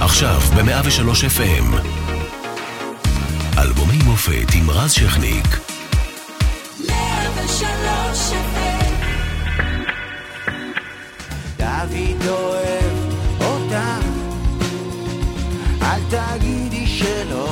עכשיו ב-103 FM. אלבומי מופת עם רז שכניק. 103 FM. דוד אוהב אותך, אל תגידי שלא.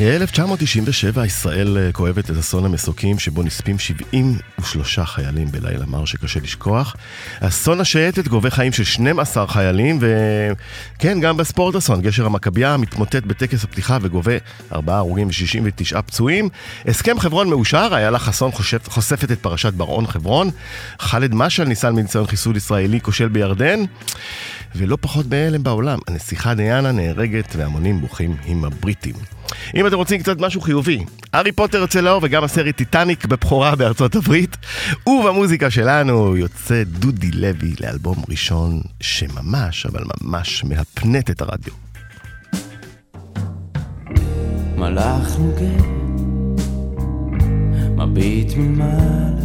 1997 ישראל אה, כואבת את אסון המסוקים שבו נספים 73 חיילים בלילה מר שקשה לשכוח. אסון השייטת גובה חיים של 12 חיילים וכן, גם בספורט אסון. גשר המכבייה מתמוטט בטקס הפתיחה וגובה 4 הרוגים ו-69 פצועים. הסכם חברון מאושר, איילה חסון חושפת את פרשת בר-און חברון. ח'אלד משעל ניסה מניסיון חיסול ישראלי כושל בירדן. ולא פחות בהלם בעולם, הנסיכה דיאנה נהרגת והמונים בוכים עם הבריטים. אם אתם רוצים קצת משהו חיובי, הארי פוטר יוצא לאור וגם הסרט טיטניק בבכורה בארצות הברית, ובמוזיקה שלנו יוצא דודי לוי לאלבום ראשון שממש, אבל ממש מהפנט את הרדיו. מלאך נוגע, מביט ממעלה,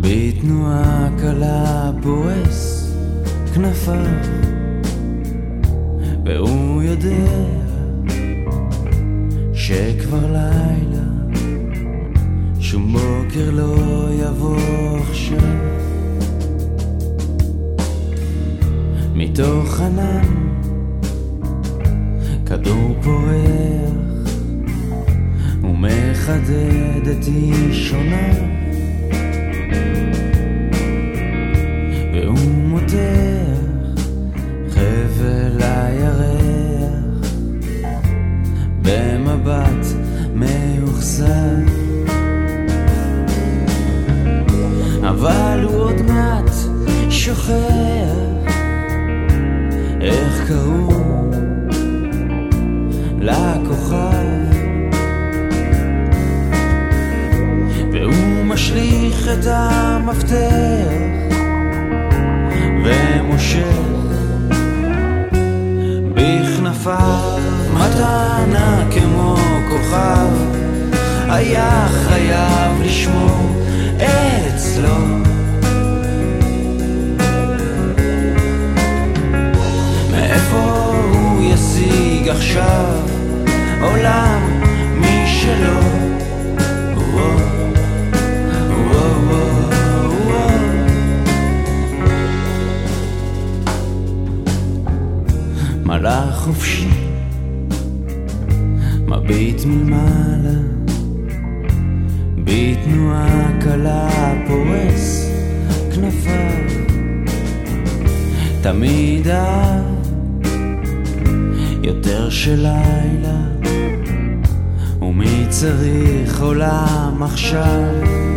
בתנועה קלה פורס כנפיו, והוא יודע שכבר לילה, שום בוקר לא יבוא עכשיו. מתוך ענן, כדור פורח, ומחדד את אישונה. והוא מותח במבט מאוחסן. אבל הוא עוד מעט שוכח איך קראו לכוכב. והוא משליך את המפתח ומושך בכנפיו מתנה כמו כוכב היה חייב לשמור אצלו. מאיפה הוא ישיג עכשיו עולם משלו? מלאך חופשי מביט מלמעלה, בתנועה קלה פורס כנפיו. תמיד יותר של לילה, ומי צריך עולם עכשיו?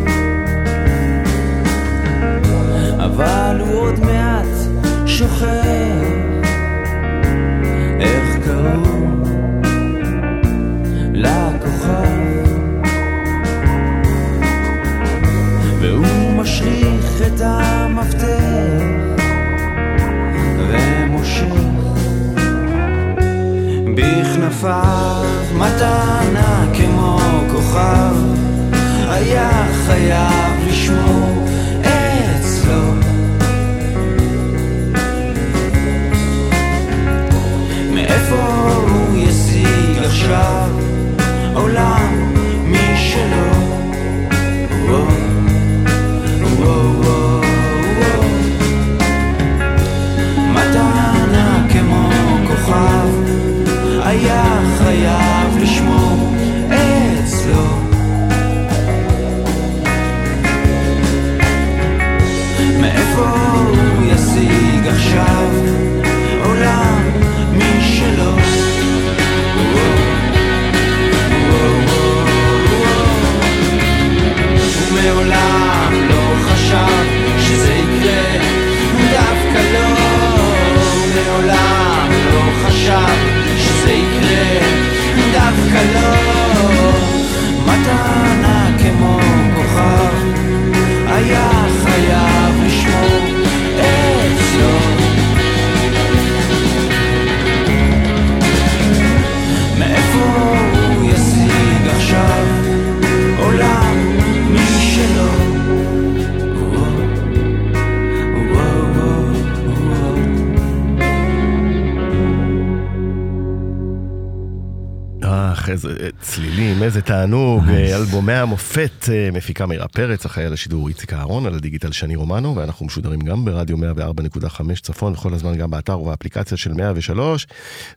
צלילים, איזה תענוג, אה, אלבומי המופת, אה, מפיקה מירה פרץ, אחראי על השידור איציק אהרון, על הדיגיטל שני רומנו, ואנחנו משודרים גם ברדיו 104.5 צפון, וכל הזמן גם באתר ובאפליקציה של 103.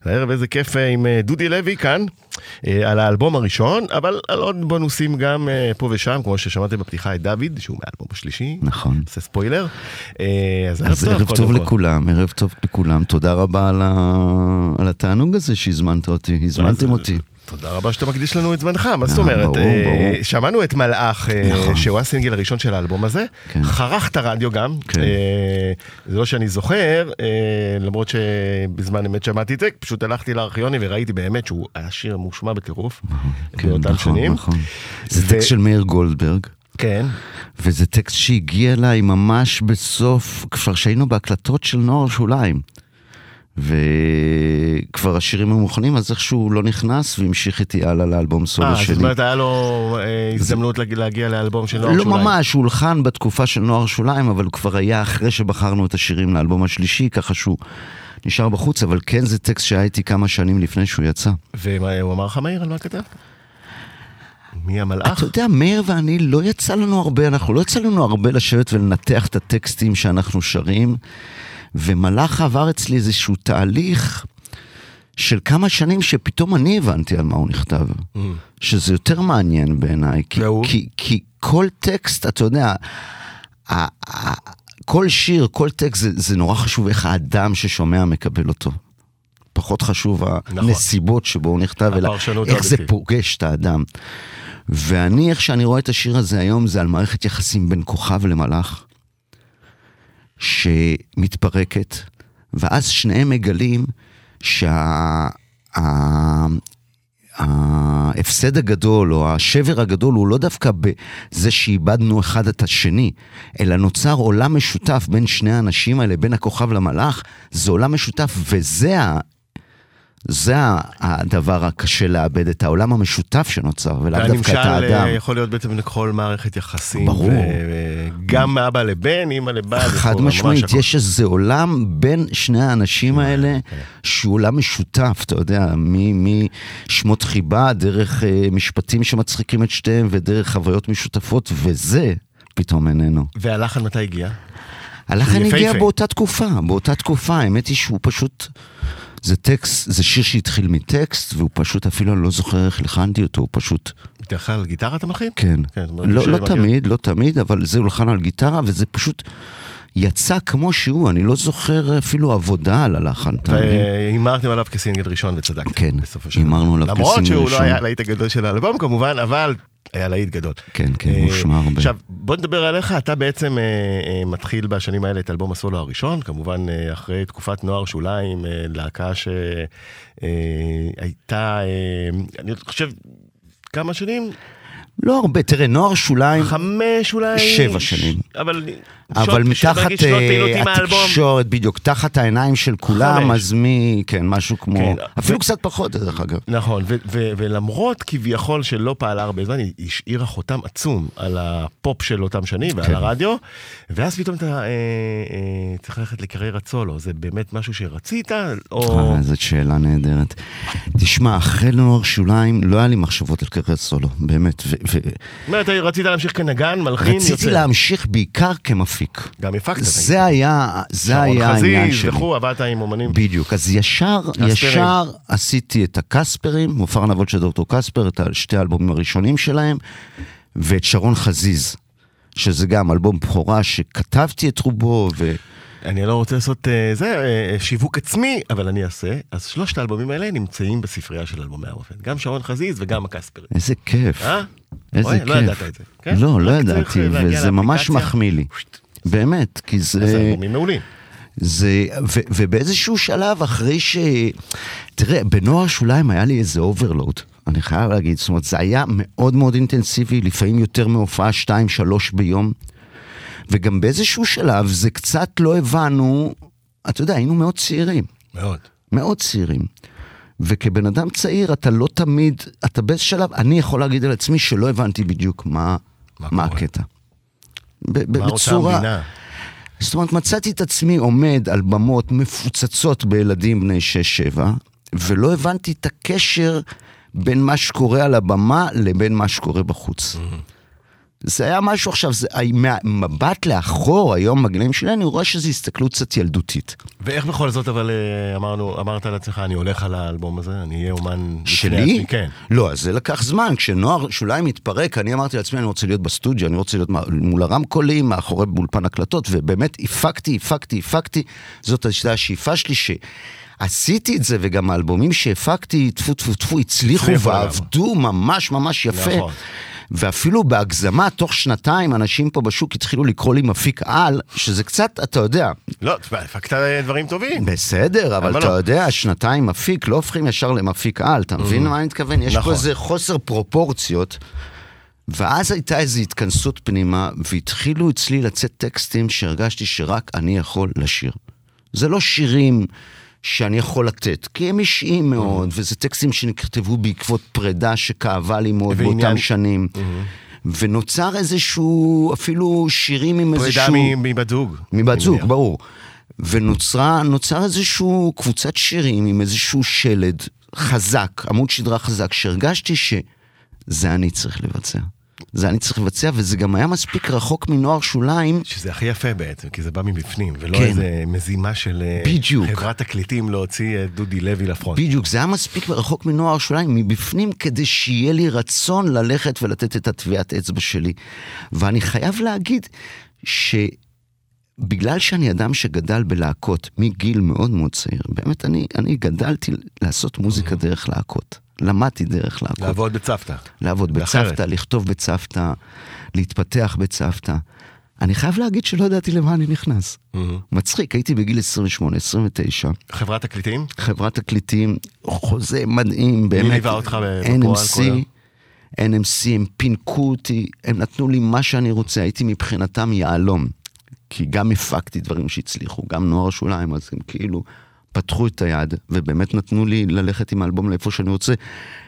הערב איזה כיף אה, עם דודי לוי כאן, על האלבום הראשון, אבל על עוד בונוסים גם פה ושם, כמו ששמעתם בפתיחה את דוד, שהוא מהאלבום השלישי. נכון. עושה ספוילר. אז אז ערב טוב. לכולם, ערב טוב לכולם. תודה רבה על התענוג הזה שהזמנת אותי, הזמנתם אותי. תודה רבה שאתה מקדיש לנו את זמנך, מה זאת אה, אומרת? ברור, אה. שמענו את מלאך, אה, נכון. שהוא הסינגל הראשון של האלבום הזה, כן. חרכת רדיו גם, כן. זה לא שאני זוכר, למרות שבזמן אמת שמעתי את זה, פשוט הלכתי לארכיונים וראיתי באמת שהוא היה שיר מושמע בטירוף, כן, באותם נכון, שנים. נכון. זה טקסט של מאיר גולדברג. כן, וזה טקסט שהגיע אליי ממש בסוף, כבר שהיינו בהקלטות של נוער שוליים. וכבר השירים היו מוכנים, אז איכשהו לא נכנס והמשיך איתי הלאה לאלבום סולו אה, שלי. זאת אומרת היה לו אה, הזדמנות להג- להגיע לאלבום של נוער לא שוליים. ממש, הוא הולחן בתקופה של נוער שוליים, אבל כבר היה אחרי שבחרנו את השירים לאלבום השלישי, ככה שהוא נשאר בחוץ, אבל כן זה טקסט שהיה איתי כמה שנים לפני שהוא יצא. ומה הוא אמר לך מאיר על מה כתב? מי המלאך? אתה יודע, מאיר ואני, לא יצא לנו הרבה, אנחנו לא יצא לנו הרבה לשבת ולנתח את הטקסטים שאנחנו שרים, ומלאך עבר אצלי איזשהו תהליך של כמה שנים שפתאום אני הבנתי על מה הוא נכתב. Mm. שזה יותר מעניין בעיניי, כי? כי, כי כל טקסט, אתה יודע, כל שיר, כל טקסט, זה, זה נורא חשוב איך האדם ששומע מקבל אותו. פחות חשוב נכון. הנסיבות שבו הוא נכתב, אלא איך זה. פוגש את האדם. ואני, איך שאני רואה את השיר הזה היום, זה על מערכת יחסים בין כוכב למלאך, שמתפרקת, ואז שניהם מגלים שה... ה- ההפסד הגדול או השבר הגדול הוא לא דווקא בזה שאיבדנו אחד את השני, אלא נוצר עולם משותף בין שני האנשים האלה, בין הכוכב למלאך, זה עולם משותף וזה. זה הדבר הקשה לאבד, את העולם המשותף שנוצר, ולאו דווקא את והנמשל האדם. אה, יכול להיות בעצם לכל מערכת יחסים. ברור. גם מאבא לבן, אימא לבת. חד משמעית. יש איזה עולם בין שני האנשים האלה, שהוא עולם משותף, אתה יודע, משמות חיבה, דרך אה, משפטים שמצחיקים את שתיהם, ודרך חוויות משותפות, וזה פתאום איננו. והלחן מתי הגיע? הלחן. הגיע באותה תקופה, באותה תקופה, האמת היא שהוא פשוט... זה טקסט, זה שיר שהתחיל מטקסט, והוא פשוט, אפילו אני לא זוכר איך לחנתי אותו, הוא פשוט... בדרך כלל גיטרה אתה מלחין? כן. כן, לא, לא. תמיד, לא תמיד, אבל זה הולחן על גיטרה, וזה פשוט יצא כמו שהוא, אני לא זוכר אפילו עבודה על הלחן. והימרתם עליו כסינגל ראשון וצדקתם. כן, הימרנו. עליו למרות כסינגל שהוא לא ראשון. היה הלהיט הגדול של האלבום כמובן, אבל היה להיט גדול. כן, כן, אה, הוא שמע הרבה. עכשיו, בוא נדבר עליך, אתה בעצם אה, אה, מתחיל בשנים האלה את אלבום הסולו הראשון, כמובן אה, אחרי תקופת נוער שוליים, אה, להקה שהייתה, אני חושב, כמה שנים? לא הרבה, תראה, נוער שוליים, חמש אולי? שבע שנים. אבל... אבל מתחת אה, האלבום. התקשורת, בדיוק, תחת העיניים של כולם. אז מי, כן, משהו כמו, כן, אפילו קצת פחות, דרך אגב. נכון, ולמרות כביכול שלא פעלה הרבה זמן, היא השאירה חותם עצום על הפופ של אותם שנים ועל כן. הרדיו, ואז פתאום אתה אה, אה, צריך ללכת לקריירת סולו, זה באמת משהו שרצית, או... זאת שאלה נהדרת. תשמע, אחרי נוער שוליים, לא היה לי מחשבות על קריירת סולו, באמת. זאת אומרת, רצית להמשיך כנגן, מלחין, רציתי יוצא. להמשיך בעיקר כמפיק. גם הפקת. זה היה, זה היה העניין חזיז שלי. וכו', עבדת עם אומנים. בדיוק, אז ישר, קספרים. ישר עשיתי את הקספרים, מופע ארנבות של דוקטור קספר, את שתי האלבומים הראשונים שלהם, ואת שרון חזיז, שזה גם אלבום בכורה שכתבתי את רובו, ו... אני לא רוצה לעשות אה, זה, אה, שיווק עצמי, אבל אני אעשה. אז שלושת האלבומים האלה נמצאים בספרייה של אלבומי האופן. גם שרון חזיז וגם הקספרים. איזה כיף. אה? איזה רואה? כיף. לא ידעת את זה, כן? לא, לא ידעתי, וזה ממש. מחמיא לי. באמת, כי זה זה... אלבומים מעולים. זה, ו, ובאיזשהו שלב, אחרי ש... תראה, בנוער שוליים היה לי איזה overload, אני חייב להגיד, זאת אומרת, זה היה מאוד מאוד אינטנסיבי, לפעמים יותר מהופעה שתיים, שלוש ביום, וגם באיזשהו שלב זה קצת לא הבנו, אתה יודע, היינו מאוד צעירים, מאוד. מאוד צעירים. וכבן אדם צעיר, אתה לא תמיד, אתה באיזה שלב, אני יכול להגיד על עצמי שלא הבנתי בדיוק מה, מה מה? הקטע. ב- ב- מה רוצה המדינה? זאת אומרת, מצאתי את עצמי עומד על במות מפוצצות בילדים בני 6-7, ולא הבנתי את הקשר בין מה שקורה על הבמה לבין מה שקורה בחוץ. זה היה משהו עכשיו, זה, מהמבט לאחור היום בגילים שלי, אני רואה שזו הסתכלות קצת ילדותית. ואיך בכל זאת, אבל אה, אמרנו, אמרת לעצמך, אני הולך על האלבום הזה, אני אהיה אומן... שלי? עצמי", כן. לא, אז זה לקח זמן. כשנוער שוליים התפרק, אני אמרתי לעצמי, אני רוצה להיות בסטודיו, אני רוצה להיות מול הרמקולים, מאחורי באולפן הקלטות, ובאמת הפקתי, הפקתי, הפקתי. זאת הייתה השאיפה שלי ש... עשיתי את זה, וגם האלבומים שהפקתי, טפו טפו טפו, הצליחו ועבדו ממש ממש יפה. נכון. ואפילו בהגזמה, תוך שנתיים אנשים פה בשוק התחילו לקרוא לי מפיק על, שזה קצת, אתה יודע, לא, הפקת דברים טובים. בסדר, אבל אבל אתה לא. יודע, שנתיים מפיק, לא הופכים ישר למפיק על, אתה מבין מה אני מתכוון? יש פה נכון. איזה חוסר פרופורציות. ואז הייתה איזו התכנסות פנימה, והתחילו אצלי לצאת טקסטים שהרגשתי שרק אני יכול לשיר. זה לא שירים שאני יכול לתת, כי הם אישיים מאוד, וזה טקסטים שנכתבו בעקבות פרידה שכאבה לי מאוד ועניין- באותם שנים. ונוצר איזשהו, אפילו שירים עם איזשהו... פרידה מבת זוג. מבת זוג. ברור. ונוצרה נוצר איזשהו קבוצת שירים עם איזשהו שלד חזק, עמוד שדרה חזק, שהרגשתי שזה אני צריך לבצע. זה אני צריך לבצע, וזה גם היה מספיק רחוק מנוער שוליים. שזה הכי יפה בעצם, כי זה בא מבפנים, ולא כן. איזה מזימה של אה, בדיוק. חברת תקליטים להוציא את דודי לוי לפרונט. בדיוק, זה היה מספיק רחוק מנוער שוליים, מבפנים, כדי שיהיה לי רצון ללכת ולתת את הטביעת אצבע שלי. ואני חייב להגיד שבגלל שאני אדם שגדל בלהקות מגיל מאוד מאוד צעיר, באמת, אני, אני גדלתי לעשות מוזיקה דרך להקות. למדתי דרך להקות. לעבוד בצוותא. לעבוד. בצוותא, לכתוב בצוותא, להתפתח בצוותא. אני חייב להגיד שלא ידעתי למה אני נכנס. מצחיק, הייתי בגיל 28, 29. חברת תקליטים? חברת תקליטים, חוזה מדהים, באמת. ליווה אותך בפועל NMC, היום? NMC, הם פינקו אותי, הם נתנו לי מה שאני רוצה, הייתי מבחינתם יהלום. כי גם הפקתי דברים שהצליחו, גם נוער השוליים, אז הם כאילו פתחו את היד, ובאמת נתנו לי ללכת עם האלבום לאיפה שאני רוצה,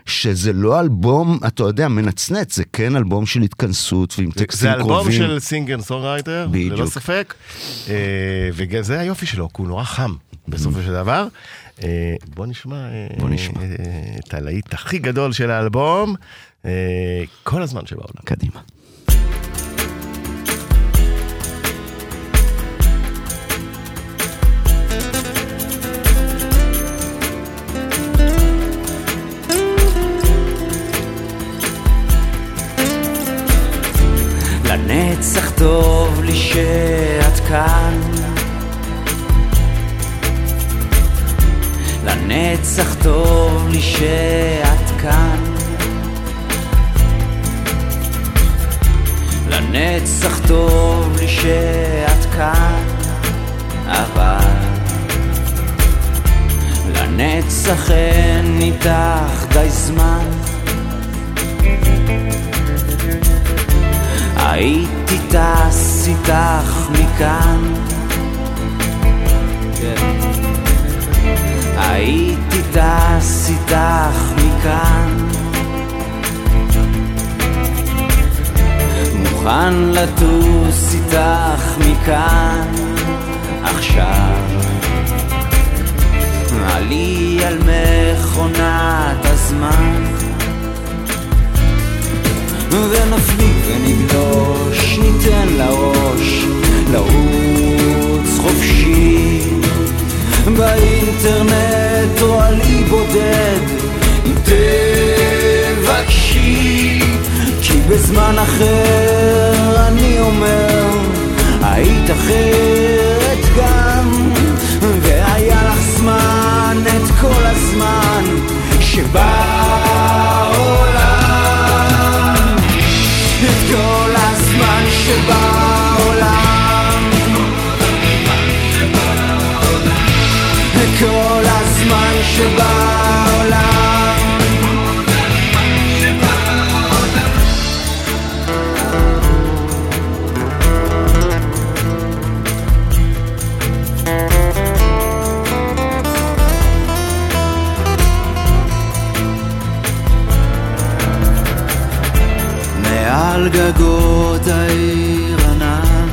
שזה לא אלבום, אתה יודע, מנצנץ, זה כן אלבום של התכנסות ועם טקסטים זה אלבום קרובים. של singer songwriter, ללא. ספק. אה, וזה היופי שלו, כי הוא נורא חם בסופו של דבר. אה, בוא נשמע אה, בוא נשמע. את הלהיט הכי גדול של האלבום, כל הזמן שבעולם. קדימה. טוב לי שאת כאן. לנצח טוב לי שאת כאן. לנצח טוב לי שאת כאן אבל לנצח אין איתך די זמן הייתי טס איתך מכאן. הייתי טס איתך מכאן. מוכן לטוס איתך מכאן. עכשיו. עלי על מכונת הזמן. ונפליג ונגלוש, ניתן לראש לרוץ חופשי. באינטרנט או עלי בודד תבקשי כי בזמן אחר אני אומר היית אחרת גם והיה לך זמן את כל הזמן שבעולם כל הזמן שבעולם גגות העיר ענן.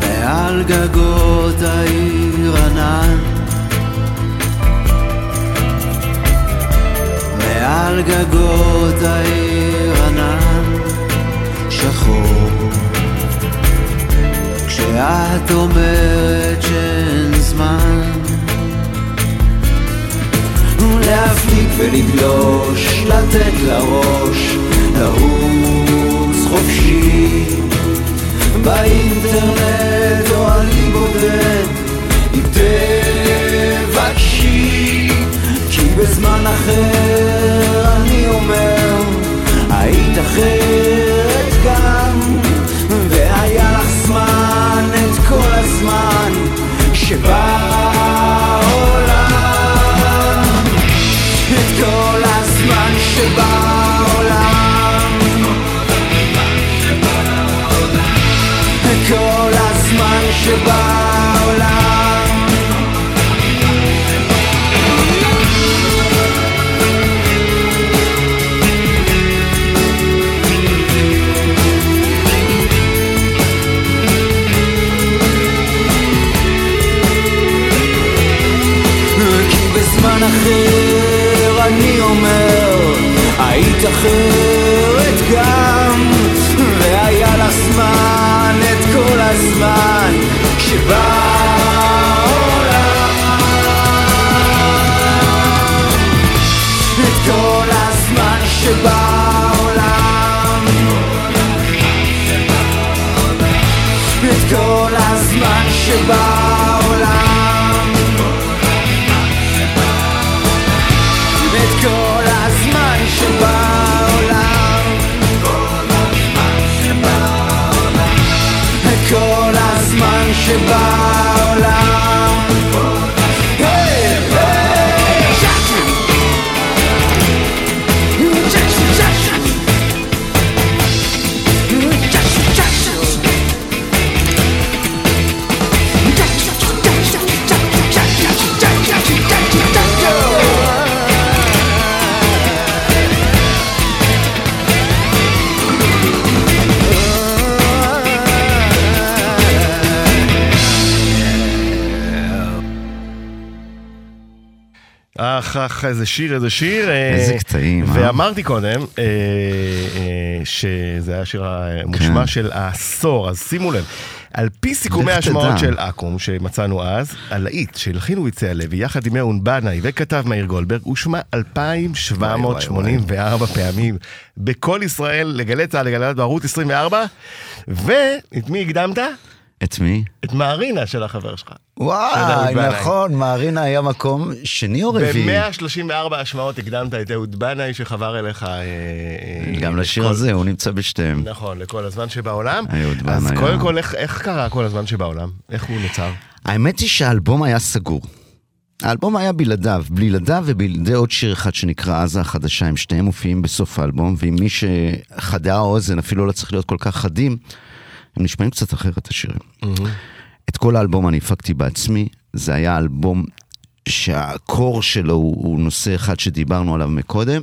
מעל גגות העיר ענן. מעל גגות העיר ענן. שחור. כשאת אומרת שאין זמן. להפליג ולגלוש, לתת לראש, לרוץ חופשי. באינטרנט או אני בודד אם תבקשי כי בזמן אחר אני אומר היית אחרת גם והיה לך זמן את כל הזמן שבעולם הזמן איזה שיר, איזה שיר. איזה אה, קטעים, אה? ואמרתי קודם אה, אה, שזה היה השיר המושמע כן. של העשור, אז שימו לב. על פי סיכומי תדע. של אקו"ם שמצאנו אז, הלהיט שהלחין ויצא הלוי יחד עם אהון בנאי וכתב מאיר גולדברג הושמע 2,784 פעמים בכל ישראל, לגלי צה"ל, לגלגלצ בערוץ 24, ואת מי הקדמת? את מי? את מערינה של החבר שלך. של וואי. נכון, מערינה היה מקום שני או רביעי. ב-134 השמעות הקדמת את אהוד בנאי שחבר אליך. אה, אה, גם לשיר הזה, הוא נמצא בשתיהם. נכון, לכל הזמן שבעולם. אהוד אז בנאי, קודם אה. כל, איך- קרה כל הזמן שבעולם? איך הוא נוצר? האמת היא שהאלבום היה סגור. האלבום היה בלעדיו, בלעדיו ובלעדי עוד שיר אחד שנקרא עזה החדשה, הם שניהם מופיעים בסוף האלבום, ועם מי שחדי האוזן, אפילו לא צריך להיות כל כך חדים, הם נשמעים קצת אחרת השירים. את כל האלבום אני הפקתי בעצמי, זה היה אלבום שהקור שלו הוא, הוא נושא אחד שדיברנו עליו מקודם,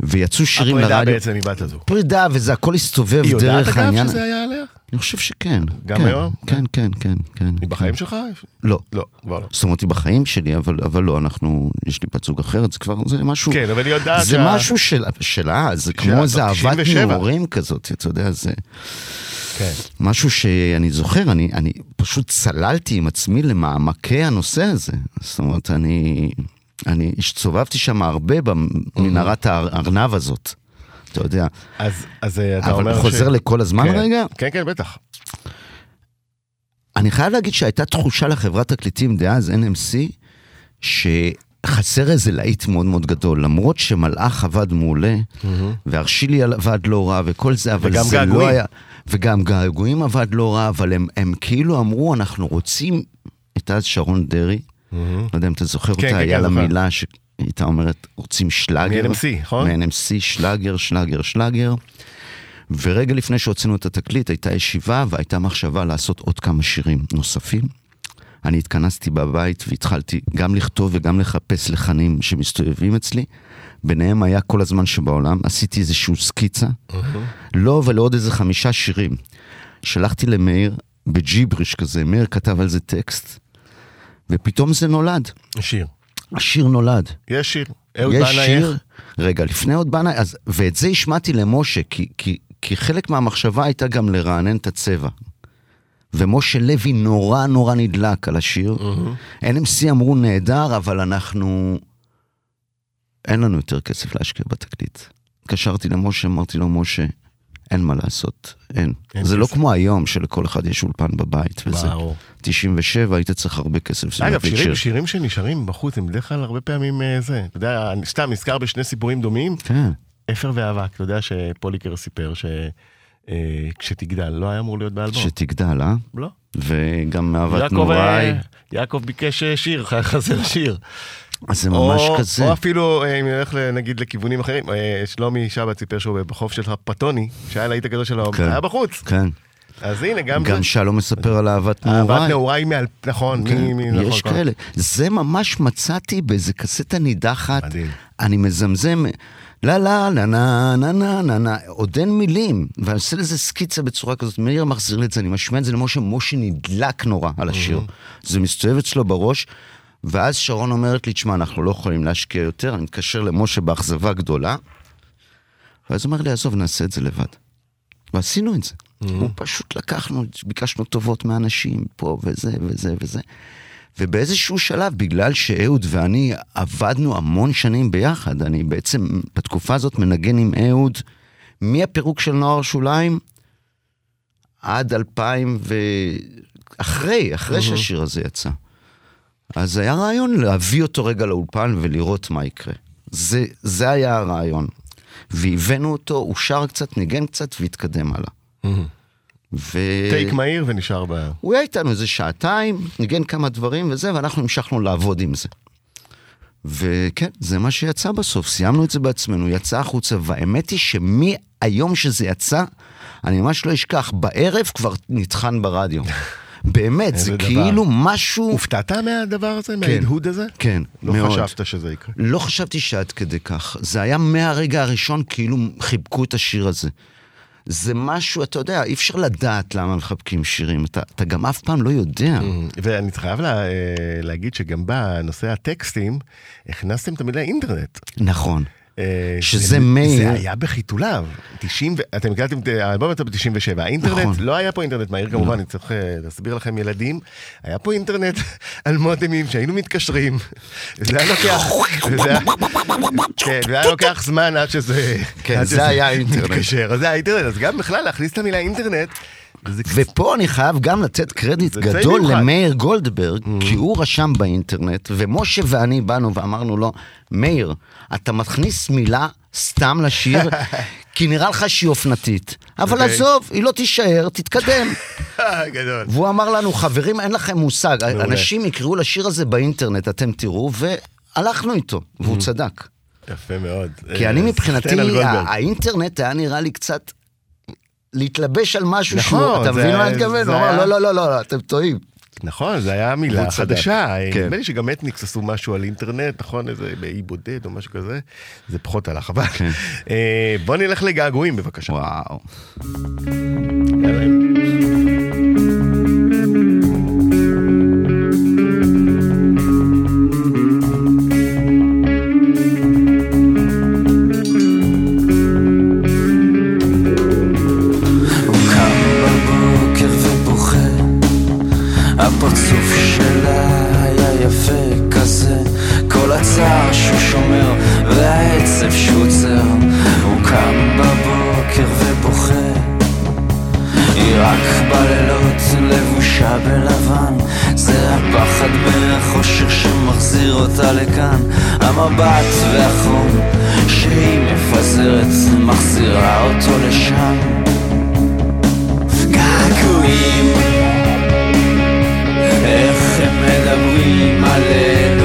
ויצאו שירים הפרידה לרדיו. בעצם מבת הזו. פרידה, וזה הכל הסתובב היא יודעת דרך אגב העניין. שזה היה עליה? אני חושב שכן. גם כן, היום? כן, כן, כן, כן. היא בחיים שלך? לא. לא, כבר לא. זאת אומרת, היא בחיים שלי, אבל, אבל לא, אנחנו, יש לי בת זוג אחרת, זה כבר, זה משהו... כן, אבל היא יודעת זה שה- משהו של, שלה, זה כמו איזה אהבת 97. נעורים כזאת, אתה יודע, זה כן. משהו שאני זוכר, אני, אני פשוט צללתי עם עצמי למעמקי הנושא הזה. זאת אומרת, אני, אני הסתובבתי שם הרבה במנהרת הארנב הזאת, אתה יודע. אז אז, אה, אתה אומר אבל ש... חוזר לכל הזמן כן. רגע, כן, כן, בטח. אני חייב להגיד שהייתה תחושה לחברת תקליטים דאז, NMC, שחסר איזה להיט מאוד מאוד גדול, למרות שמלאך עבד מעולה, והרשילי עבד לא רע וכל זה, אבל זה געגועים. לא היה... וגם געגועים עבד לא רע, אבל הם, הם כאילו אמרו, אנחנו רוצים את אז שרון דרעי, לא יודע אם אתה זוכר כן, אותה, כן, היה כן, לה. מילה שהייתה אומרת, רוצים שלאגר. מ-NMC, נכון? מ-NMC, שלאגר, שלאגר, שלאגר. ורגע לפני שהוצאנו את התקליט הייתה ישיבה והייתה מחשבה לעשות עוד כמה שירים נוספים. אני התכנסתי בבית והתחלתי גם לכתוב וגם לחפש לחנים שמסתובבים אצלי. ביניהם היה כל הזמן שבעולם, עשיתי איזושהי סקיצה, לא ולעוד איזה חמישה שירים. שלחתי למאיר בג'יבריש כזה, מאיר כתב על זה טקסט, ופתאום זה נולד. שיר. השיר נולד. יש שיר. אהוד יש בנאי שיר... איך? רגע, לפני אהוד בנאי, אז, ואת זה השמעתי למשה, כי, כי, כי חלק מהמחשבה הייתה גם לרענן את הצבע. ומשה לוי נורא נורא נדלק על השיר. NMC אמרו נהדר, אבל אנחנו... אין לנו יותר כסף להשקיע בתקליט. התקשרתי למשה, אמרתי לו, משה, אין מה לעשות, אין. אין זה לא כסף. כמו היום, שלכל אחד יש אולפן בבית וזה. ברור. 97, היית צריך הרבה כסף. אגב, שירים, שיר. שירים שנשארים בחוץ הם בדרך כלל הרבה פעמים אה, זה. אתה יודע, סתם נזכר בשני סיפורים דומים. כן, אפר ואבק, אתה יודע שפוליקר סיפר שכשתגדל לא היה אמור להיות באלבום. שתגדל, אה? לא. וגם מאהבת יעקב, נוראי. אה, יעקב ביקש אה, שיר, חסר שיר. אז זה ממש או, כזה. או אפילו, אה, אם נלך ל- נגיד לכיוונים אחרים, אה, שלומי שבת סיפר שהוא בחוף שלך פטוני, שהיה להיט הגדול שלו, כן. היה בחוץ. כן. אז הנה, גם גם זה. שלום מספר על אהבת אהבת נעוריי. נעוריי מעל... נכון, כן, מי... מי- נכון, יש כל- כאלה. זה ממש מצאתי באיזה קסטה נידחת. מדהים. אני מזמזם, לה לה לה נה נה נה נה נה, עוד אין מילים. ואני עושה לזה סקיצה בצורה כזאת, מאיר מחזיר לי את זה, אני משמיע את זה למשה, משה נדלק נורא על השיר. זה מסתובב אצלו בראש. ואז שרון אומרת לי, תשמע, אנחנו לא יכולים להשקיע יותר, אני מתקשר למשה באכזבה גדולה. ואז הוא אומר לי, עזוב, נעשה את זה לבד. ועשינו את זה. הוא פשוט לקחנו, ביקשנו טובות מאנשים פה וזה וזה וזה. ובאיזשהו שלב, בגלל שאהוד ואני עבדנו המון שנים ביחד, אני בעצם בתקופה הזאת מנגן עם אהוד מהפירוק של נוער שוליים עד 2000 ו... אחרי, אחרי שהשיר הזה יצא. אז היה רעיון להביא אותו רגע לאולפן ולראות מה יקרה. זה, זה היה הרעיון. והבאנו אותו, הוא שר קצת, ניגן קצת והתקדם הלאה. ו... טייק מהיר ונשאר ב... הוא היה איתנו איזה שעתיים, ניגן כמה דברים וזה, ואנחנו המשכנו לעבוד עם זה. וכן, זה מה שיצא בסוף, סיימנו את זה בעצמנו, יצא החוצה, והאמת היא שמהיום שזה יצא, אני ממש לא אשכח, בערב כבר נטחן ברדיו. באמת, זה דבר. כאילו משהו... הופתעת מהדבר הזה? מההדהוד הזה? כן, לא מאוד. חשבת שזה יקרה. לא חשבתי שעד כדי כך. זה היה מהרגע הראשון כאילו חיבקו את השיר הזה. זה משהו, אתה יודע, אי אפשר לדעת למה מחבקים שירים. אתה, אתה גם אף פעם לא יודע. ואני חייב לה, אה, להגיד שגם בנושא הטקסטים, הכנסתם את המילה אינטרנט. נכון. אה, שזה זה- מאיר. זה היה בחיתוליו. 90, ו- אתם הקלטתם את האלבום הזה ב-97. האינטרנט, נכון. לא היה פה אינטרנט מהיר כמובן, אני צריך אה, להסביר לכם ילדים. היה פה אינטרנט על מודמים שהיינו מתקשרים. וזה היה לוקח... וזה היה- כן, היה לוקח זמן עד שזה... כן, זה היה האינטרנט. מתקשר. אז זה האינטרנט, אז גם בכלל להכניס את המילה אינטרנט. ופה אני חייב גם לתת קרדיט גדול. למאיר גולדברג, כי הוא רשם באינטרנט, ומשה ואני באנו ואמרנו לו, מאיר, אתה מכניס מילה סתם לשיר, כי נראה לך שהיא אופנתית. אבל אוקיי. עזוב, היא לא תישאר, תתקדם. גדול. והוא אמר לנו, חברים, אין לכם מושג. אנשים יקראו לשיר הזה באינטרנט, אתם תראו, והלכנו איתו, והוא צדק. יפה מאוד. כי אה, אני מבחינתי, סטן על גולדברג. ה- האינטרנט היה נראה לי קצת להתלבש על משהו נכון, שהוא, אתה מבין מה אני מתכוון? הוא אמר, לא, לא, לא, לא, אתם טועים. נכון, זה היה מילה. חדשה. כן. נדמה לי שגם אתניקס עשו משהו על אינטרנט, נכון? איזה באי בודד או משהו כזה. זה פחות הלך, אבל... כן. אה, בוא נלך לגעגועים בבקשה. וואו. הפרצוף שלה היה יפה כזה. כל הצער שהוא שומר והעצב שהוא עוצר הוא קם בבוקר ובוכה. היא רק בלילות לבושה בלבן. זה הפחד מהחושך שמחזיר אותה לכאן. המבט והחום שהיא מפזרת מחזירה אותו לשם. געגועים מדברים עלינו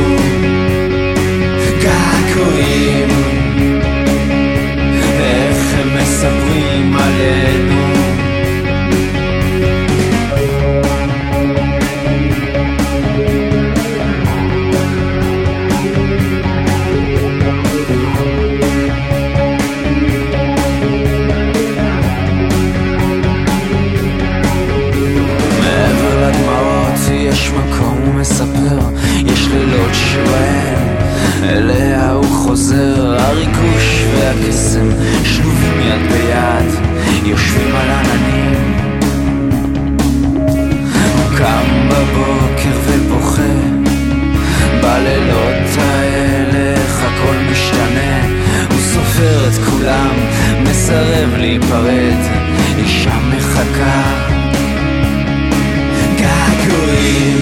שבהם אליה הוא חוזר, הריגוש והקסם שלובים יד ביד, יושבים על עננים. הוא קם בבוקר ובוכה, בלילות האלה איך הכל משתנה, הוא סופר את כולם, מסרב להיפרד, אישה מחכה. געגועים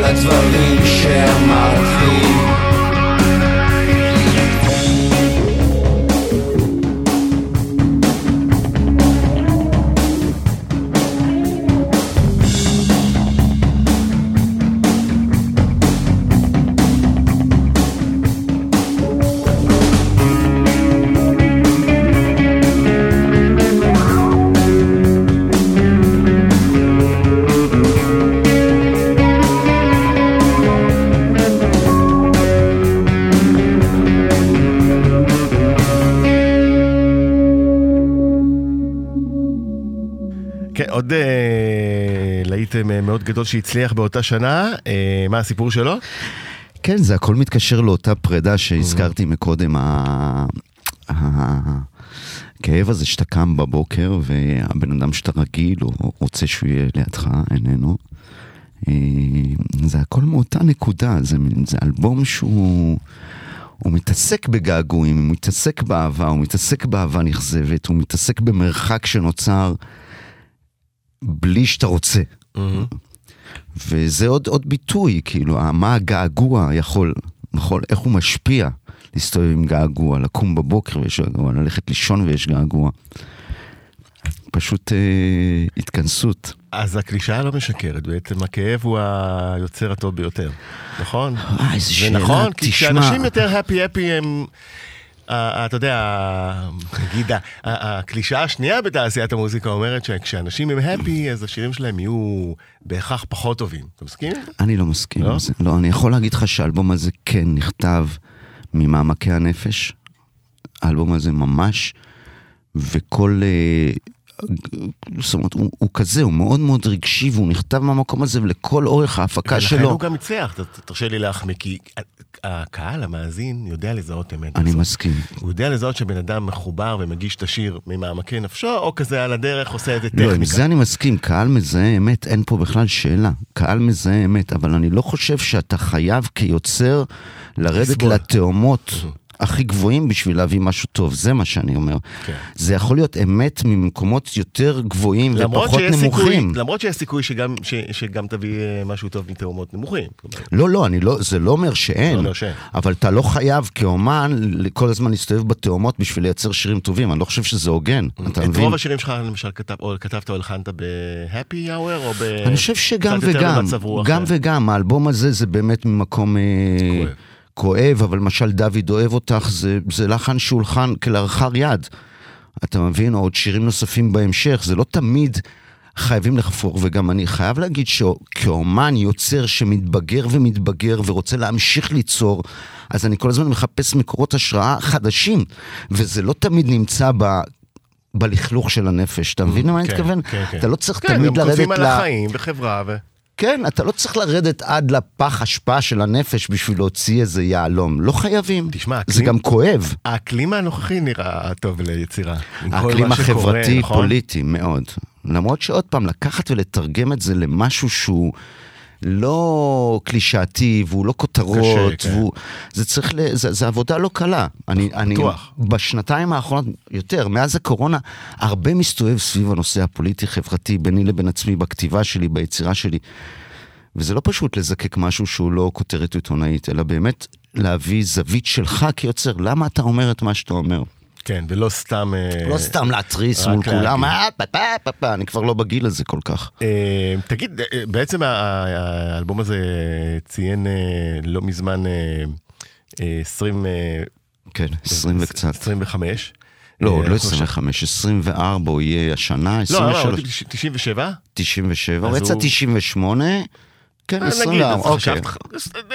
כל הדברים שאמרת לי. מאוד גדול שהצליח באותה שנה, אה, מה הסיפור שלו? כן, זה הכל מתקשר לאותה פרידה שהזכרתי מקודם, ה- הכאב הזה שאתה קם בבוקר והבן אדם שאתה רגיל, או רוצה שהוא יהיה לידך, איננו. אה, זה הכל מאותה נקודה, זה, זה אלבום שהוא... הוא מתעסק בגעגועים, הוא מתעסק באהבה, הוא מתעסק באהבה נכזבת, הוא מתעסק במרחק שנוצר בלי שאתה רוצה. וזה עוד, עוד ביטוי, כאילו, מה הגעגוע יכול, יכול, איך הוא משפיע להסתובב עם געגוע, לקום בבוקר ויש געגוע, ללכת לישון ויש געגוע. פשוט אה, התכנסות. אז הקלישאה לא משקרת, בעצם הכאב הוא היוצר הטוב ביותר, נכון? אה, איזה זה שאלה, נכון, כי תשמע. כשאנשים יותר הפי הפי הם... אתה יודע, נגיד, הקלישאה השנייה בתעשיית המוזיקה אומרת שכשאנשים הם הפי, אז השירים שלהם יהיו בהכרח פחות טובים. אתה מסכים? אני לא מסכים לא? לא, אני יכול להגיד לך שהאלבום הזה כן נכתב ממעמקי הנפש. האלבום הזה ממש, וכל... אה, זאת אומרת, הוא, הוא כזה, הוא מאוד מאוד רגשי, והוא נכתב מהמקום הזה, ולכל אורך ההפקה ולכן שלו. הוא גם הצליח, תרשה לי להחמיא, כי הקהל, המאזין, יודע לזהות אמת. אני בסוף. מסכים. הוא יודע לזהות שבן אדם מחובר ומגיש את השיר ממעמקי נפשו, או כזה על הדרך עושה איזה לא, עם טכניקה. זה אני מסכים, קהל מזהה אמת, אין פה בכלל שאלה. קהל מזהה אמת, אבל אני לא חושב שאתה חייב כיוצר לרדת. לתאומות הכי גבוהים בשביל להביא משהו טוב, זה מה שאני אומר. כן. זה יכול להיות אמת ממקומות יותר גבוהים ופחות שיש סיכוי, נמוכים. למרות שיש סיכוי שגם, ש, שגם תביא אה, משהו טוב מתאומות נמוכים. לא, לא, אני לא, זה לא אומר שאין, לא שאין. אבל אתה לא חייב כאומן כל הזמן להסתובב בתאומות בשביל לייצר שירים טובים, אני לא חושב שזה הוגן, אתה את מבין? רוב השירים שלך למשל כתב, או כתבת או הלחנת ב-happy hour או ב... אני חושב שגם וגם, גם אה? וגם, האלבום הזה זה באמת ממקום אה, כואב. כואב, אבל למשל דוד אוהב אותך, זה, זה לחן שהולחן כלאחר יד. אתה מבין? או עוד שירים נוספים בהמשך, זה לא תמיד חייבים לחפור, וגם אני חייב להגיד שכאומן יוצר שמתבגר ומתבגר ורוצה להמשיך ליצור, אז אני כל הזמן מחפש מקורות השראה חדשים, וזה לא תמיד נמצא ב... בלכלוך של הנפש, אתה מבין למה אני כן, מתכוון? כן, כן. אתה לא צריך כן, תמיד גם לרדת כותבים על ל... החיים וחברה ו... כן, אתה לא צריך לרדת עד לפח אשפה של הנפש בשביל להוציא איזה יהלום. לא חייבים. תשמע, זה אקלים- גם כואב. האקלים הנוכחי נראה טוב ליצירה. האקלים מה שקורה, החברתי נכון? מאוד. למרות שעוד פעם, לקחת ולתרגם את זה למשהו שהוא לא קלישאתי, והוא לא כותרות, קשה, כן. והוא... זה צריך ל... זה, זה עבודה לא קלה. אני, אני. בשנתיים האחרונות, יותר, מאז הקורונה, הרבה מסתובב סביב הנושא הפוליטי-חברתי, ביני לבין עצמי, בכתיבה שלי, ביצירה שלי. וזה לא פשוט לזקק משהו שהוא לא כותרת עיתונאית, אלא באמת להביא זווית שלך כיוצר. למה אתה אומר את מה שאתה אומר? כן, ולא סתם... אה, לא סתם להתריס מול כולם. אה, פה, פה, פה, פה, אני כבר לא בגיל הזה כל כך. אה, תגיד, בעצם האלבום הזה ציין לא מזמן אה, אה, 20... אה, כן, 20 וקצת. 25. לא, אה, לא אנחנו 25, 24 הוא יהיה השנה, עכשיו- לא, לא, 23, אמרתי 97? 97, הוא יצא הוא- 98, כן, אה, 24, נגיד, אוקיי. חשבת,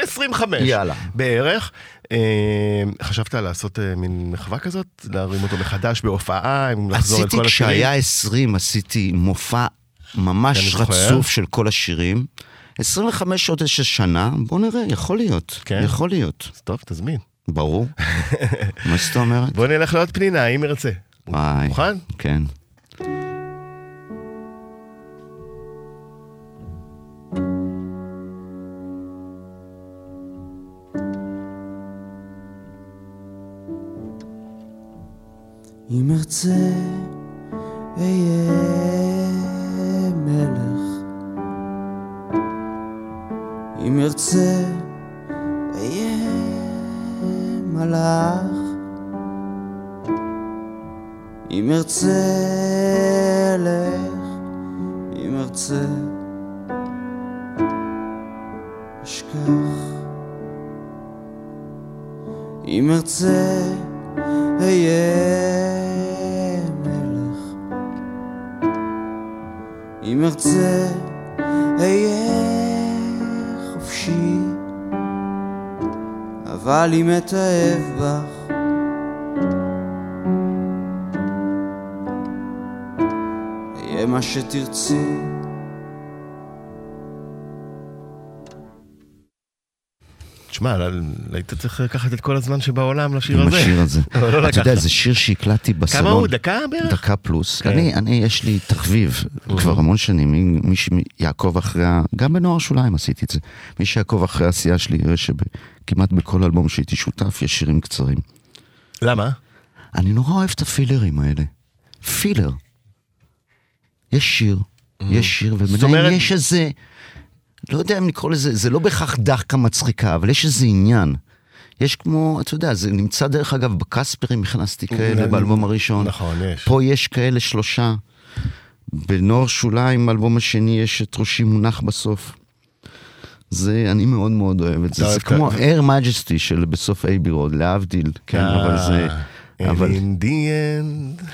25 יאללה. בערך. אה, חשבת לעשות אה, מין מחווה כזאת? להרים אותו מחדש בהופעה, אם לחזור עשיתי כל השירים? כשהיה 20, עשיתי מופע ממש. רצוף של כל השירים. 25 שעות יש שנה, בוא נראה, יכול להיות. כן? יכול להיות. אז טוב, תזמין. ברור. מה זאת אומרת? בוא נלך לעוד פנינה, אם ירצה. וואי. מוכן? כן. ארצה אהיה מלך. אם ארצה אהיה מלאך. אם ארצה אלך אם ארצה אשכח. אם ארצה אהיה ארצה אהיה חופשי. אבל אם אתאהב בך אהיה מה שתרצי תשמע, היית צריך לקחת את כל הזמן שבעולם לשיר עם הזה. השיר הזה. לא אתה יודע. זה שיר שהקלטתי בסלון. כמה הוא? דקה בערך? דקה פלוס. כן. אני, אני, יש לי תחביב, כבר המון שנים, מי- שיעקוב אחרי, ה- גם בנוער שוליים עשיתי את זה. מי שיעקוב אחרי העשייה שלי יראה שכמעט בכל אלבום שהייתי שותף יש שירים קצרים. למה? אני נורא אוהב את הפילרים האלה. פילר. יש שיר, יש שיר, וביניהם יש איזה, לא יודע אם לקרוא לזה, זה לא בהכרח דחקה מצחיקה, אבל יש איזה עניין. יש כמו, אתה יודע, זה נמצא דרך אגב בקספרים, הכנסתי כאלה באלבום הראשון. נכון, יש. פה יש כאלה שלושה. בנוער שוליים, באלבום השני, יש את ראשי מונח בסוף. זה, אני מאוד מאוד אוהב את זה. זה כמו Air Majesty של בסוף אייבי רוד, להבדיל, כן, אבל זה... אה, אבל... In the end.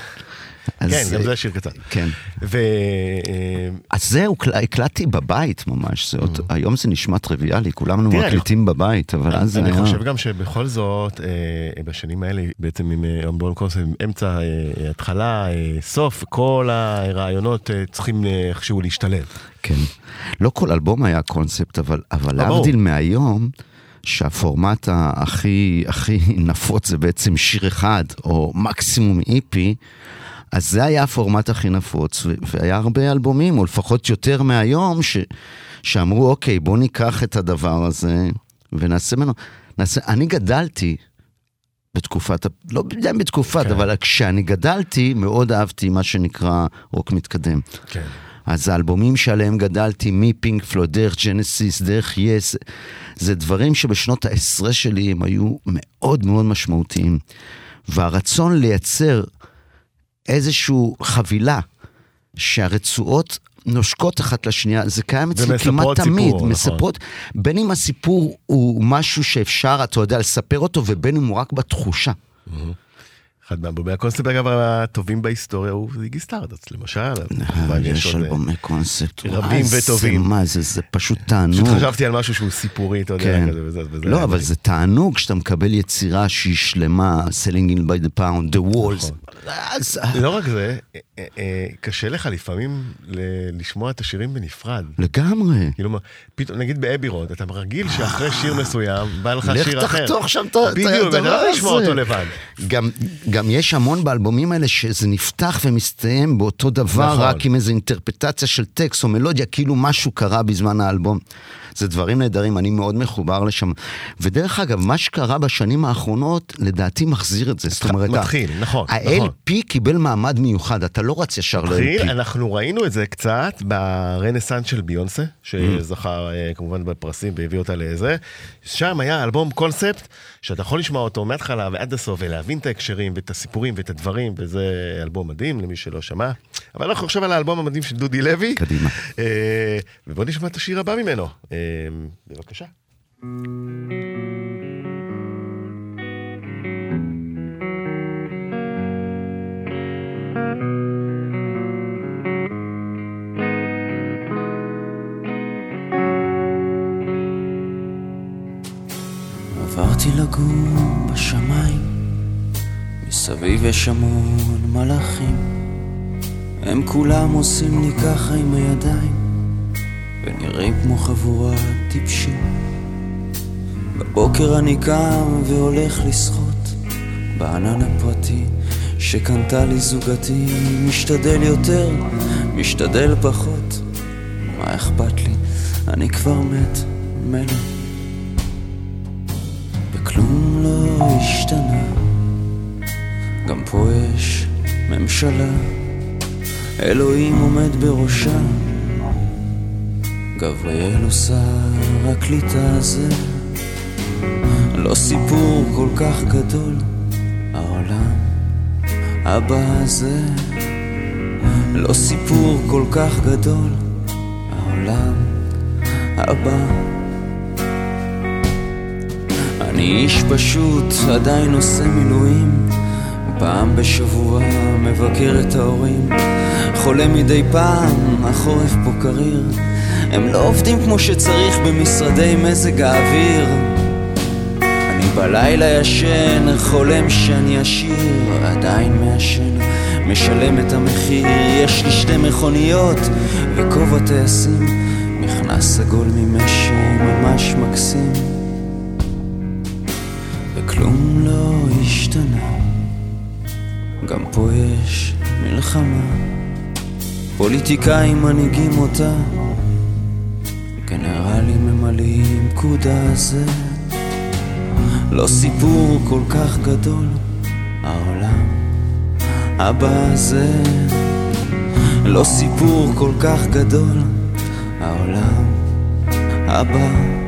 כן, גם זה שיר קצר. כן. ו... אה, אז זה הוקל- הקלטתי בבית ממש, זה עוד, היום זה נשמע טריוויאלי, כולנו Mm. מקליטים בבית, אבל אז זה אני היה... חושב גם שבכל זאת, אה, בשנים האלה, בעצם עם אה, אמבון עם אמצע, אה, התחלה, אה, סוף, כל הרעיונות אה, צריכים אה, איכשהו להשתלב. כן. לא כל אלבום היה קונספט, אבל. להבדיל מהיום, שהפורמט הכי, הכי נפוץ זה בעצם שיר אחד, או מקסימום איפי, אז זה היה הפורמט הכי נפוץ, והיה הרבה אלבומים, או לפחות יותר מהיום, ש, שאמרו, אוקיי, בוא ניקח את הדבר הזה ונעשה ממנו... נעשה... אני גדלתי בתקופת, לא יודע בתקופת, כן. אבל כשאני גדלתי, מאוד אהבתי מה שנקרא רוק מתקדם. כן. אז האלבומים שעליהם גדלתי, מפינק פלויד, דרך ג'נסיס, דרך יס, זה דברים שבשנות העשרה שלי הם היו מאוד מאוד משמעותיים. והרצון לייצר איזושהי חבילה שהרצועות נושקות אחת לשנייה, זה קיים אצלי כמעט ומספרות תמיד. סיפור, נכון. מספרות, בין אם הסיפור הוא משהו שאפשר, אתה יודע, לספר אותו, ובין אם הוא רק בתחושה. אחד מאלבומי הקונספט, אגב, הטובים בהיסטוריה הוא זיגי סטארדסט, למשל. כמובן, יש עוד, אה, אלבומי קונספט. רבים וטובים. מה זה, זה פשוט תענוג. פשוט חשבתי על משהו שהוא סיפורי, אתה יודע, כן. כזה וזה. לא, אבל. זה תענוג שאתה מקבל יצירה שהיא שלמה, selling in by the pound, the walls. נכון. לא רק זה, אה, אה, קשה לך לפעמים לשמוע את השירים בנפרד. לגמרי. כאילו, פתאום, נגיד באבי רוד, אתה רגיל שאחרי שיר מסוים, בא לך לך שיר אחר. תחתוך שם את ה- את בדיוק, אתה הדבר לא יכול לשמוע הזה. אותו לבד. גם, יש המון באלבומים האלה שזה נפתח ומסתיים באותו דבר, נכון. רק עם איזו אינטרפטציה של טקסט או מלודיה, כאילו משהו קרה בזמן האלבום. זה דברים נהדרים, אני מאוד מחובר לשם. ודרך אגב, מה שקרה בשנים האחרונות, לדעתי מחזיר את זה. זאת אומרת, מתחיל, נכון, נכון. ה-LP קיבל מעמד מיוחד, אתה לא רץ ישר מתחיל, ל-LP. אנחנו ראינו את זה קצת ברנסאנס של ביונסה, שזכה אה, כמובן בפרסים והביא אותה לזה. שם היה אלבום קונספט, שאתה יכול לשמוע אותו מההתחלה ועד הסוף, ולהבין את ההקשרים ואת הסיפורים ואת הדברים, וזה אלבום מדהים למי שלא שמע. אבל אנחנו עכשיו על האלבום המדהים של דודי לוי. קדימה. אה, ובוא נשמע את השיר הבא ממנו. אמ, בבקשה. עברתי לגור בשמיים, מסביב יש המון מלאכים, הם כולם עושים לי ככה עם הידיים. ונראים כמו חבורת טיפשים. בבוקר אני קם והולך לשחות בענן הפרטי שקנתה לי זוגתי, משתדל יותר, משתדל פחות, מה אכפת לי, אני כבר מת, מלך. וכלום לא השתנה, גם פה יש ממשלה, אלוהים עומד בראשה, גבריאל הוא שר הקליטה הזה, לא סיפור כל כך גדול, העולם הבא הזה, לא סיפור כל כך גדול, העולם הבא. אני איש פשוט, עדיין עושה מילואים. פעם בשבוע מבקר את ההורים. חולה מדי פעם, החורף פה קריר. הם לא עובדים כמו שצריך במשרדי מזג האוויר. אני בלילה ישן, חולם שאני עשיר, עדיין מעשן, משלם את המחיר. יש לי שתי מכוניות וכובע טייסים, מכנס סגול ממשי ממש מקסים. וכלום לא השתנה, גם פה יש מלחמה. פוליטיקאים מנהיגים אותה, ממלאים פקודה זה. לא סיפור כל כך גדול, העולם הבא זה. לא סיפור כל כך גדול, העולם הבא.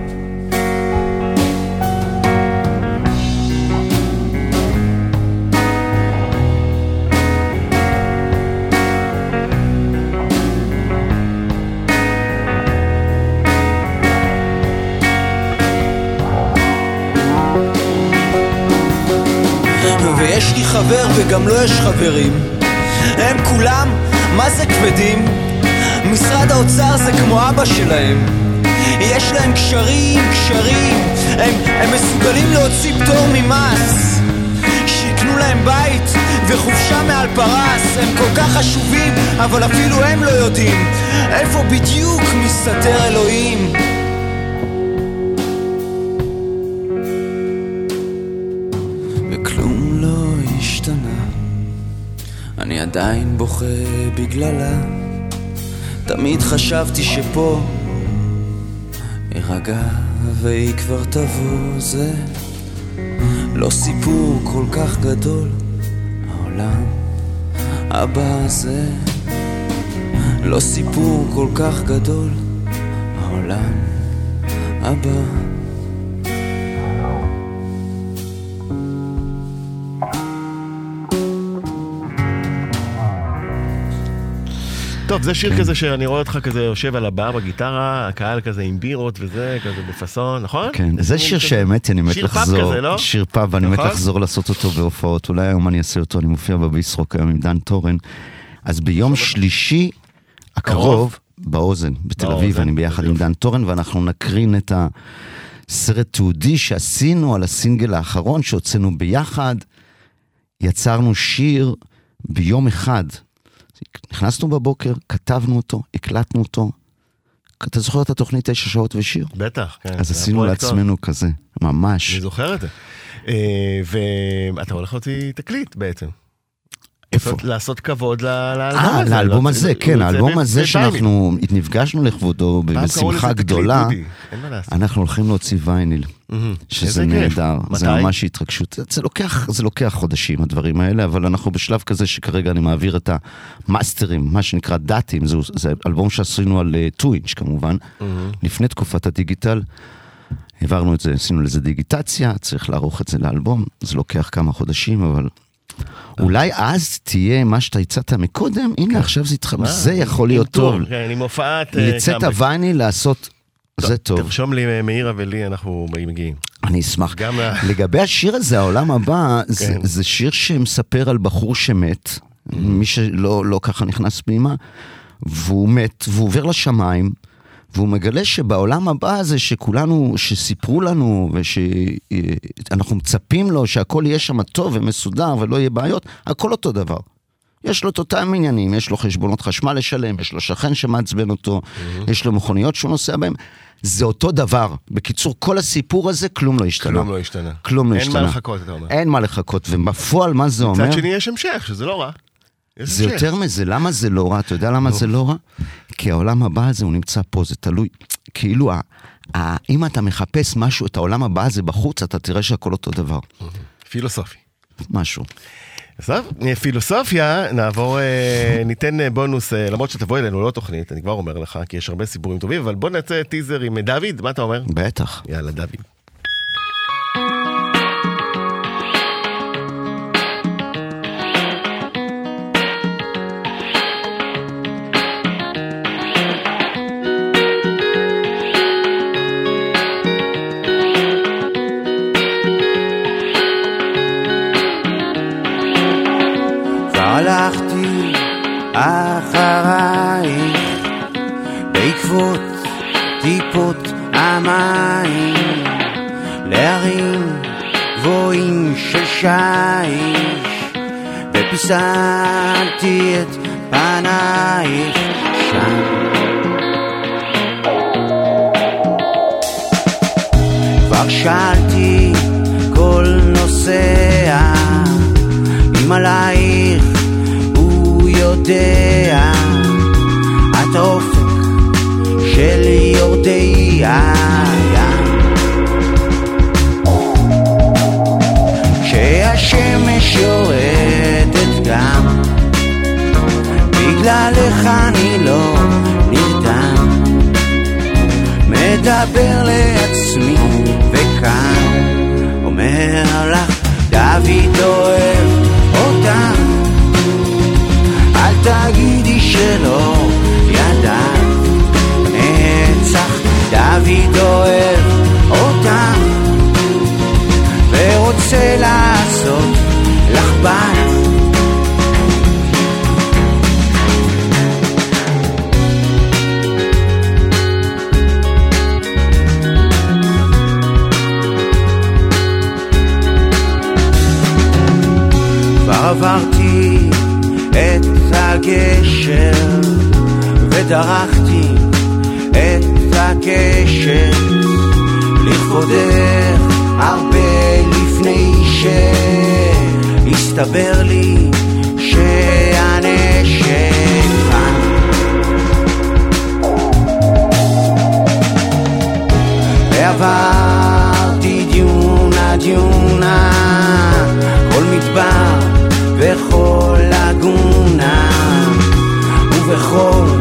וגם לו יש חברים. הם כולם, מה זה כבדים? משרד האוצר זה כמו אבא שלהם. יש להם קשרים, קשרים. הם, הם מסוגלים להוציא פטור ממס. שיקנו להם בית וחופשה מעל פרס. הם כל כך חשובים, אבל אפילו הם לא יודעים איפה בדיוק מסתתר אלוהים עדיין בוכה בגללה. תמיד חשבתי שפה ארגע והיא כבר תבוא. זה לא סיפור כל כך גדול, העולם הבא זה לא סיפור כל כך גדול, העולם הבא. זה שיר כזה שאני רואה אותך כזה יושב על הבר בגיטרה, הקהל כזה עם בירות וזה, כזה בפאסון, נכון? כן, זה שיר שהאמת אני מת שיר פאב לחזור, כזה, לא? שיר פאב, אני מת נכון? לחזור לעשות אותו בהופעות, אולי היום אני אעשה אותו, אני מופיע בביסרוק היום עם דן תורן, אז ביום שלישי הקרוב, באוזן, בתל אביב, אני ביחד עם דן תורן, ואנחנו נקרין את הסרט תיעודי שעשינו על הסינגל האחרון שהוצאנו ביחד, יצרנו שיר ביום אחד. נכנסנו בבוקר, כתבנו אותו, הקלטנו אותו. אתה זוכר את התוכנית תשע שעות ושיר? בטח, כן. אז עשינו. לעצמנו כזה, ממש. אני זוכר את זה. אה, ואתה הולך להוציא תקליט בעצם. איפה? לעשות- לעשות כבוד לאלבום אה, הזה. לאלבום לא- הזה, זה- כן, האלבום הזה. שאנחנו נפגשנו לכבודו בשמחה גדולה. אנחנו הולכים להוציא וייניל. שזה. נהדר, זה? ממש התרגשות. זה- לוקח, זה לוקח חודשים הדברים האלה, אבל אנחנו בשלב כזה שכרגע אני מעביר את המאסטרים, מה שנקרא דאטים, זה, זה אלבום שעשינו על טו אינץ' כמובן, לפני תקופת הדיגיטל. העברנו את זה, עשינו לזה דיגיטציה, צריך לערוך את זה לאלבום, זה לוקח כמה חודשים, אבל אולי אז תהיה מה שאתה הצעת מקודם, הנה עכשיו זה התחמם, אה, זה יכול להיות טוב. כן, עם הופעת... אה, לצאת. הווייניל, לעשות, זה טוב. תרשום לי אה, מאירה ולי, אנחנו מגיעים. אני אשמח. גם לגבי השיר הזה, העולם הבא, זה, כן. זה שיר שמספר על בחור שמת, מי שלא לא ככה נכנס פנימה, והוא מת, והוא עובר לשמיים, והוא מגלה שבעולם הבא הזה שכולנו, שסיפרו לנו ושאנחנו מצפים לו שהכל יהיה שם טוב ומסודר ולא יהיה בעיות, הכל אותו דבר. יש לו את אותם עניינים, יש לו חשבונות חשמל לשלם, יש לו שכן שמעצבן אותו, Mm-hmm. יש לו מכוניות שהוא נוסע בהן. זה אותו דבר. בקיצור, כל הסיפור הזה, כלום לא השתנה. כלום לא השתנה. כלום לא אין השתנה. מה לחכות, אתה אומר. אין מה לחכות, ובפועל מה זה אומר? מצד שני יש המשך, שזה לא רע. זה. יותר מזה, למה זה לא רע? אתה יודע למה זה לא רע? כי העולם הבא הזה הוא נמצא פה, זה תלוי. כאילו, אם אתה מחפש משהו, את העולם הבא הזה בחוץ, אתה תראה שהכל אותו דבר. פילוסופי. משהו. טוב, פילוסופיה, נעבור, אה, ניתן אה, בונוס, אה, למרות שתבוא אלינו לא תוכנית, אני כבר אומר לך, כי יש הרבה סיפורים טובים, אבל בוא נצא טיזר עם אה, דוד, מה אתה אומר? בטח. יאללה, דוד. בעקבות טיפות המים להרים גבוהים של שיש. ופיסלתי את פנייך שם. כבר שאלתי כל נוסע אם עלייך הוא יודע הים כשהשמש יורדת גם בגללך אני לא נרדם. מדבר לעצמי וכאן אומר לך דוד אוהב אותך. אל תגידי שלא דוד אוהב אותך ורוצה לעשות לך כבר עברתי את הגשר ודרכתי הקשר לכבודך הרבה לפני שהסתבר לי שהנשק כאן. ועברתי דיונה דיונה כל מדבר וכל לגונה ובכל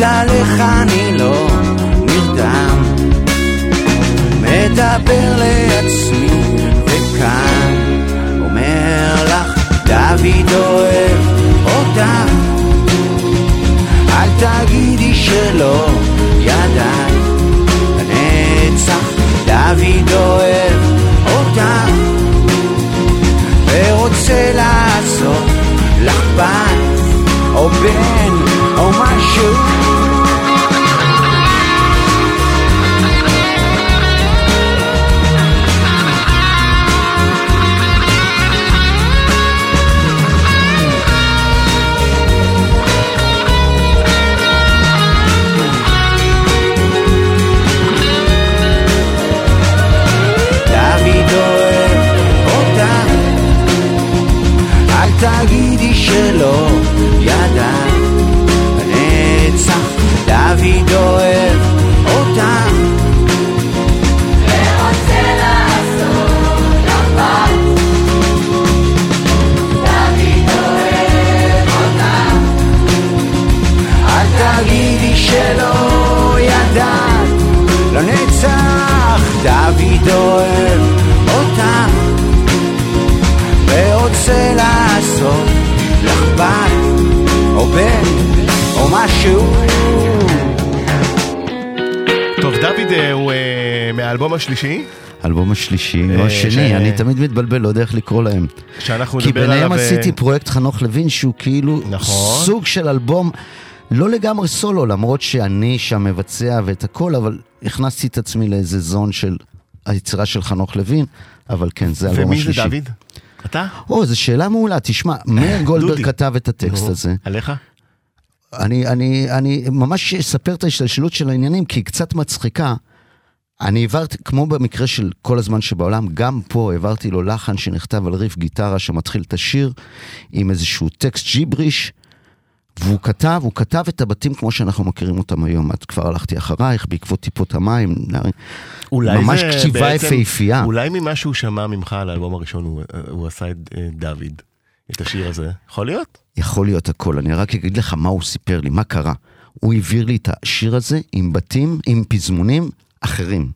בגללך אני לא נרדם. מדבר לעצמי וכאן אומר לך דוד אוהב אותך. אל תגידי שלא ידעת. הנצח דוד אוהב אותך. ורוצה לעשות לך בת או בן או משהו שלא ידעת נצח דוד אוהב אותך אל תגידי שלא בן או משהו טוב, דוד אה, הוא אה, מהאלבום השלישי, האלבום השלישי, או אה, השני, אני תמיד מתבלבל, לא יודע איך לקרוא להם. שאנחנו כי נדבר ביניהם עליו... אה, עשיתי פרויקט חנוך לוין שהוא כאילו נכון. סוג של אלבום, לא לגמרי סולו, למרות שאני שם מבצע ואת הכל, אבל הכנסתי את עצמי לאיזה זון של היצירה של חנוך לוין, אבל כן, זה האלבום ומי השלישי. זה דוד? אתה? או, זו שאלה מעולה, תשמע, מאיר גולדברג. כתב את הטקסט הזה. עליך? אני, אני, אני ממש אספר את ההשתלשלות של העניינים, כי היא קצת מצחיקה. אני העברתי, כמו במקרה של כל הזמן שבעולם, גם פה העברתי לו לחן שנכתב על ריף גיטרה שמתחיל את השיר, עם איזשהו טקסט ג'יבריש, והוא כתב, הוא כתב את הבתים כמו שאנחנו מכירים אותם היום. את כבר הלכתי אחרייך, בעקבות טיפות המים. ממש זה כתיבה בעצם- יפהפייה. אולי ממה שהוא שמע ממך על האלבום הראשון, הוא, הוא עשה את אה, דוד, את השיר הזה. יכול להיות? יכול להיות הכל, אני רק אגיד לך מה הוא סיפר לי, מה קרה. הוא העביר לי את השיר הזה עם בתים, עם פזמונים אחרים.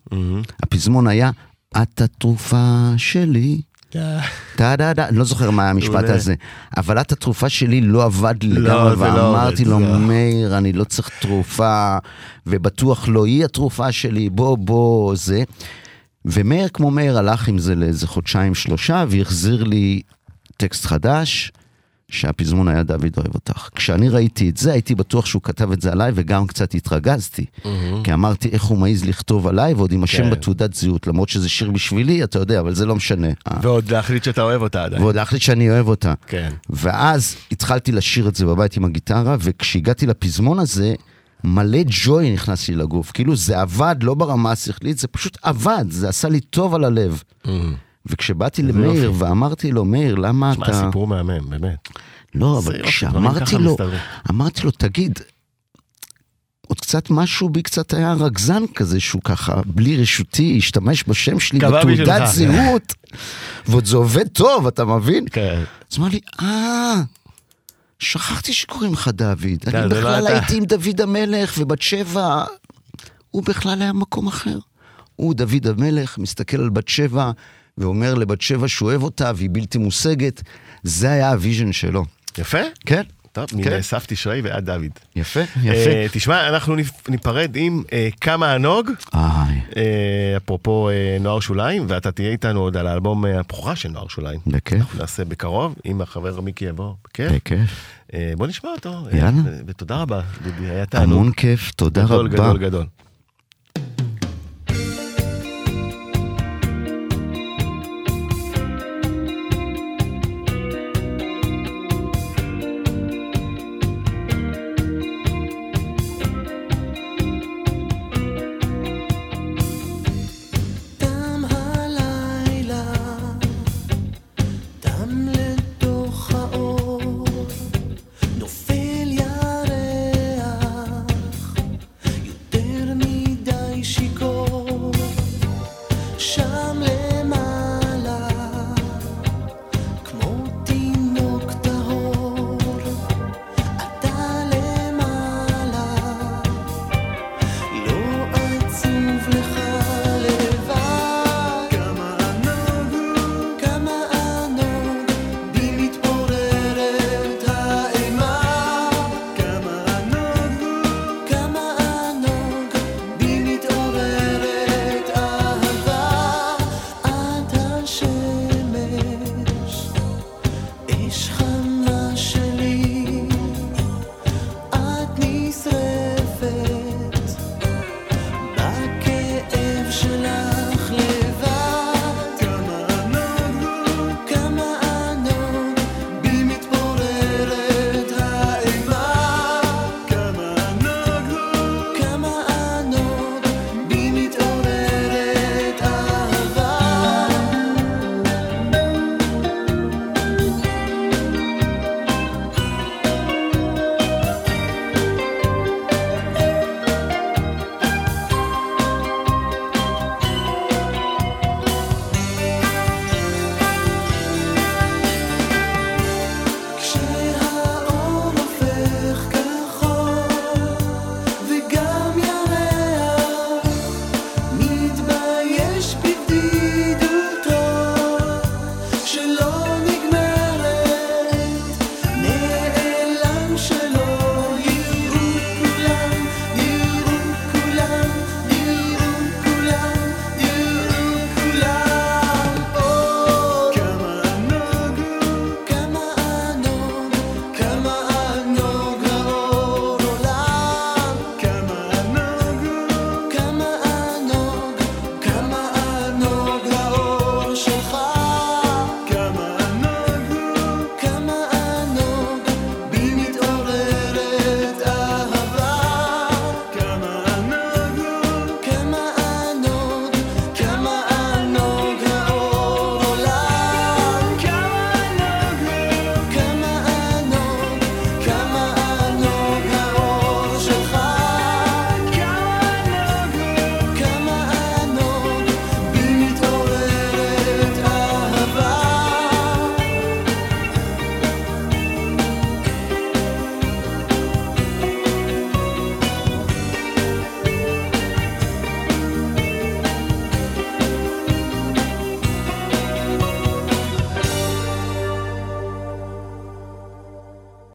הפזמון היה, את התרופה שלי. טה דה דה, אני לא זוכר מה המשפט. הזה, אבל את התרופה שלי לא עבד לי לא, לגמרי, לא ואמרתי לו, זה- מאיר, אני לא צריך תרופה, ובטוח לא היא התרופה שלי, בוא, בוא, זה. ומאיר כמו מאיר הלך עם זה לאיזה חודשיים שלושה, והחזיר לי טקסט חדש, שהפזמון היה דוד אוהב אותך. כשאני ראיתי את זה, הייתי בטוח שהוא כתב את זה עליי, וגם קצת התרגזתי. כי אמרתי, איך הוא מעז לכתוב עליי, ועוד עם השם כן. בתעודת זהות, למרות שזה שיר בשבילי, אתה יודע, אבל זה לא משנה. ועוד להחליט שאתה אוהב אותה עדיין. ועוד להחליט שאני אוהב אותה. כן. ואז התחלתי לשיר את זה בבית עם הגיטרה, וכשהגעתי לפזמון הזה, מלא ג'וי נכנס לי לגוף. כאילו זה עבד, לא ברמה השכלית, זה פשוט עבד, זה עשה לי טוב על הלב. וכשבאתי למאיר יופי. ואמרתי לו, מאיר, למה שמע, אתה... סיפור מהמם, באמת. לא, אבל יופי, כשאמרתי לו, מסתדרים. אמרתי לו, תגיד, עוד קצת משהו בי קצת היה רגזן כזה, שהוא ככה, בלי רשותי, השתמש בשם שלי בתעודת. זהות, ועוד זה עובד טוב, אתה מבין? כן. אז אמר לי, אה, שכחתי שקוראים לך דוד. זה אני לא בכלל אתה." הייתי עם דוד המלך ובת שבע. הוא בכלל היה במקום אחר. הוא, דוד המלך, מסתכל על בת שבע ואומר לבת שבע שהוא אוהב אותה והיא בלתי מושגת. זה היה ה vision שלו. יפה? כן? טוב, כן. מסף תשרי ועד דוד. יפה, אה, יפה. תשמע, אנחנו ניפרד עם אה, כמה הנוג, איי, אה, אפרופו אה, נוער שוליים, ואתה תהיה איתנו עוד על האלבום אה, הבכורה של נוער שוליים. בכיף, אנחנו נעשה בקרוב, אם החבר מיקי יבוא, בכיף. בכיף. אה, בוא נשמע אותו. יאללה. אה, ותודה רבה, דודי, היה תענוג. המון כיף, תודה גדול, רבה. גדול, גדול.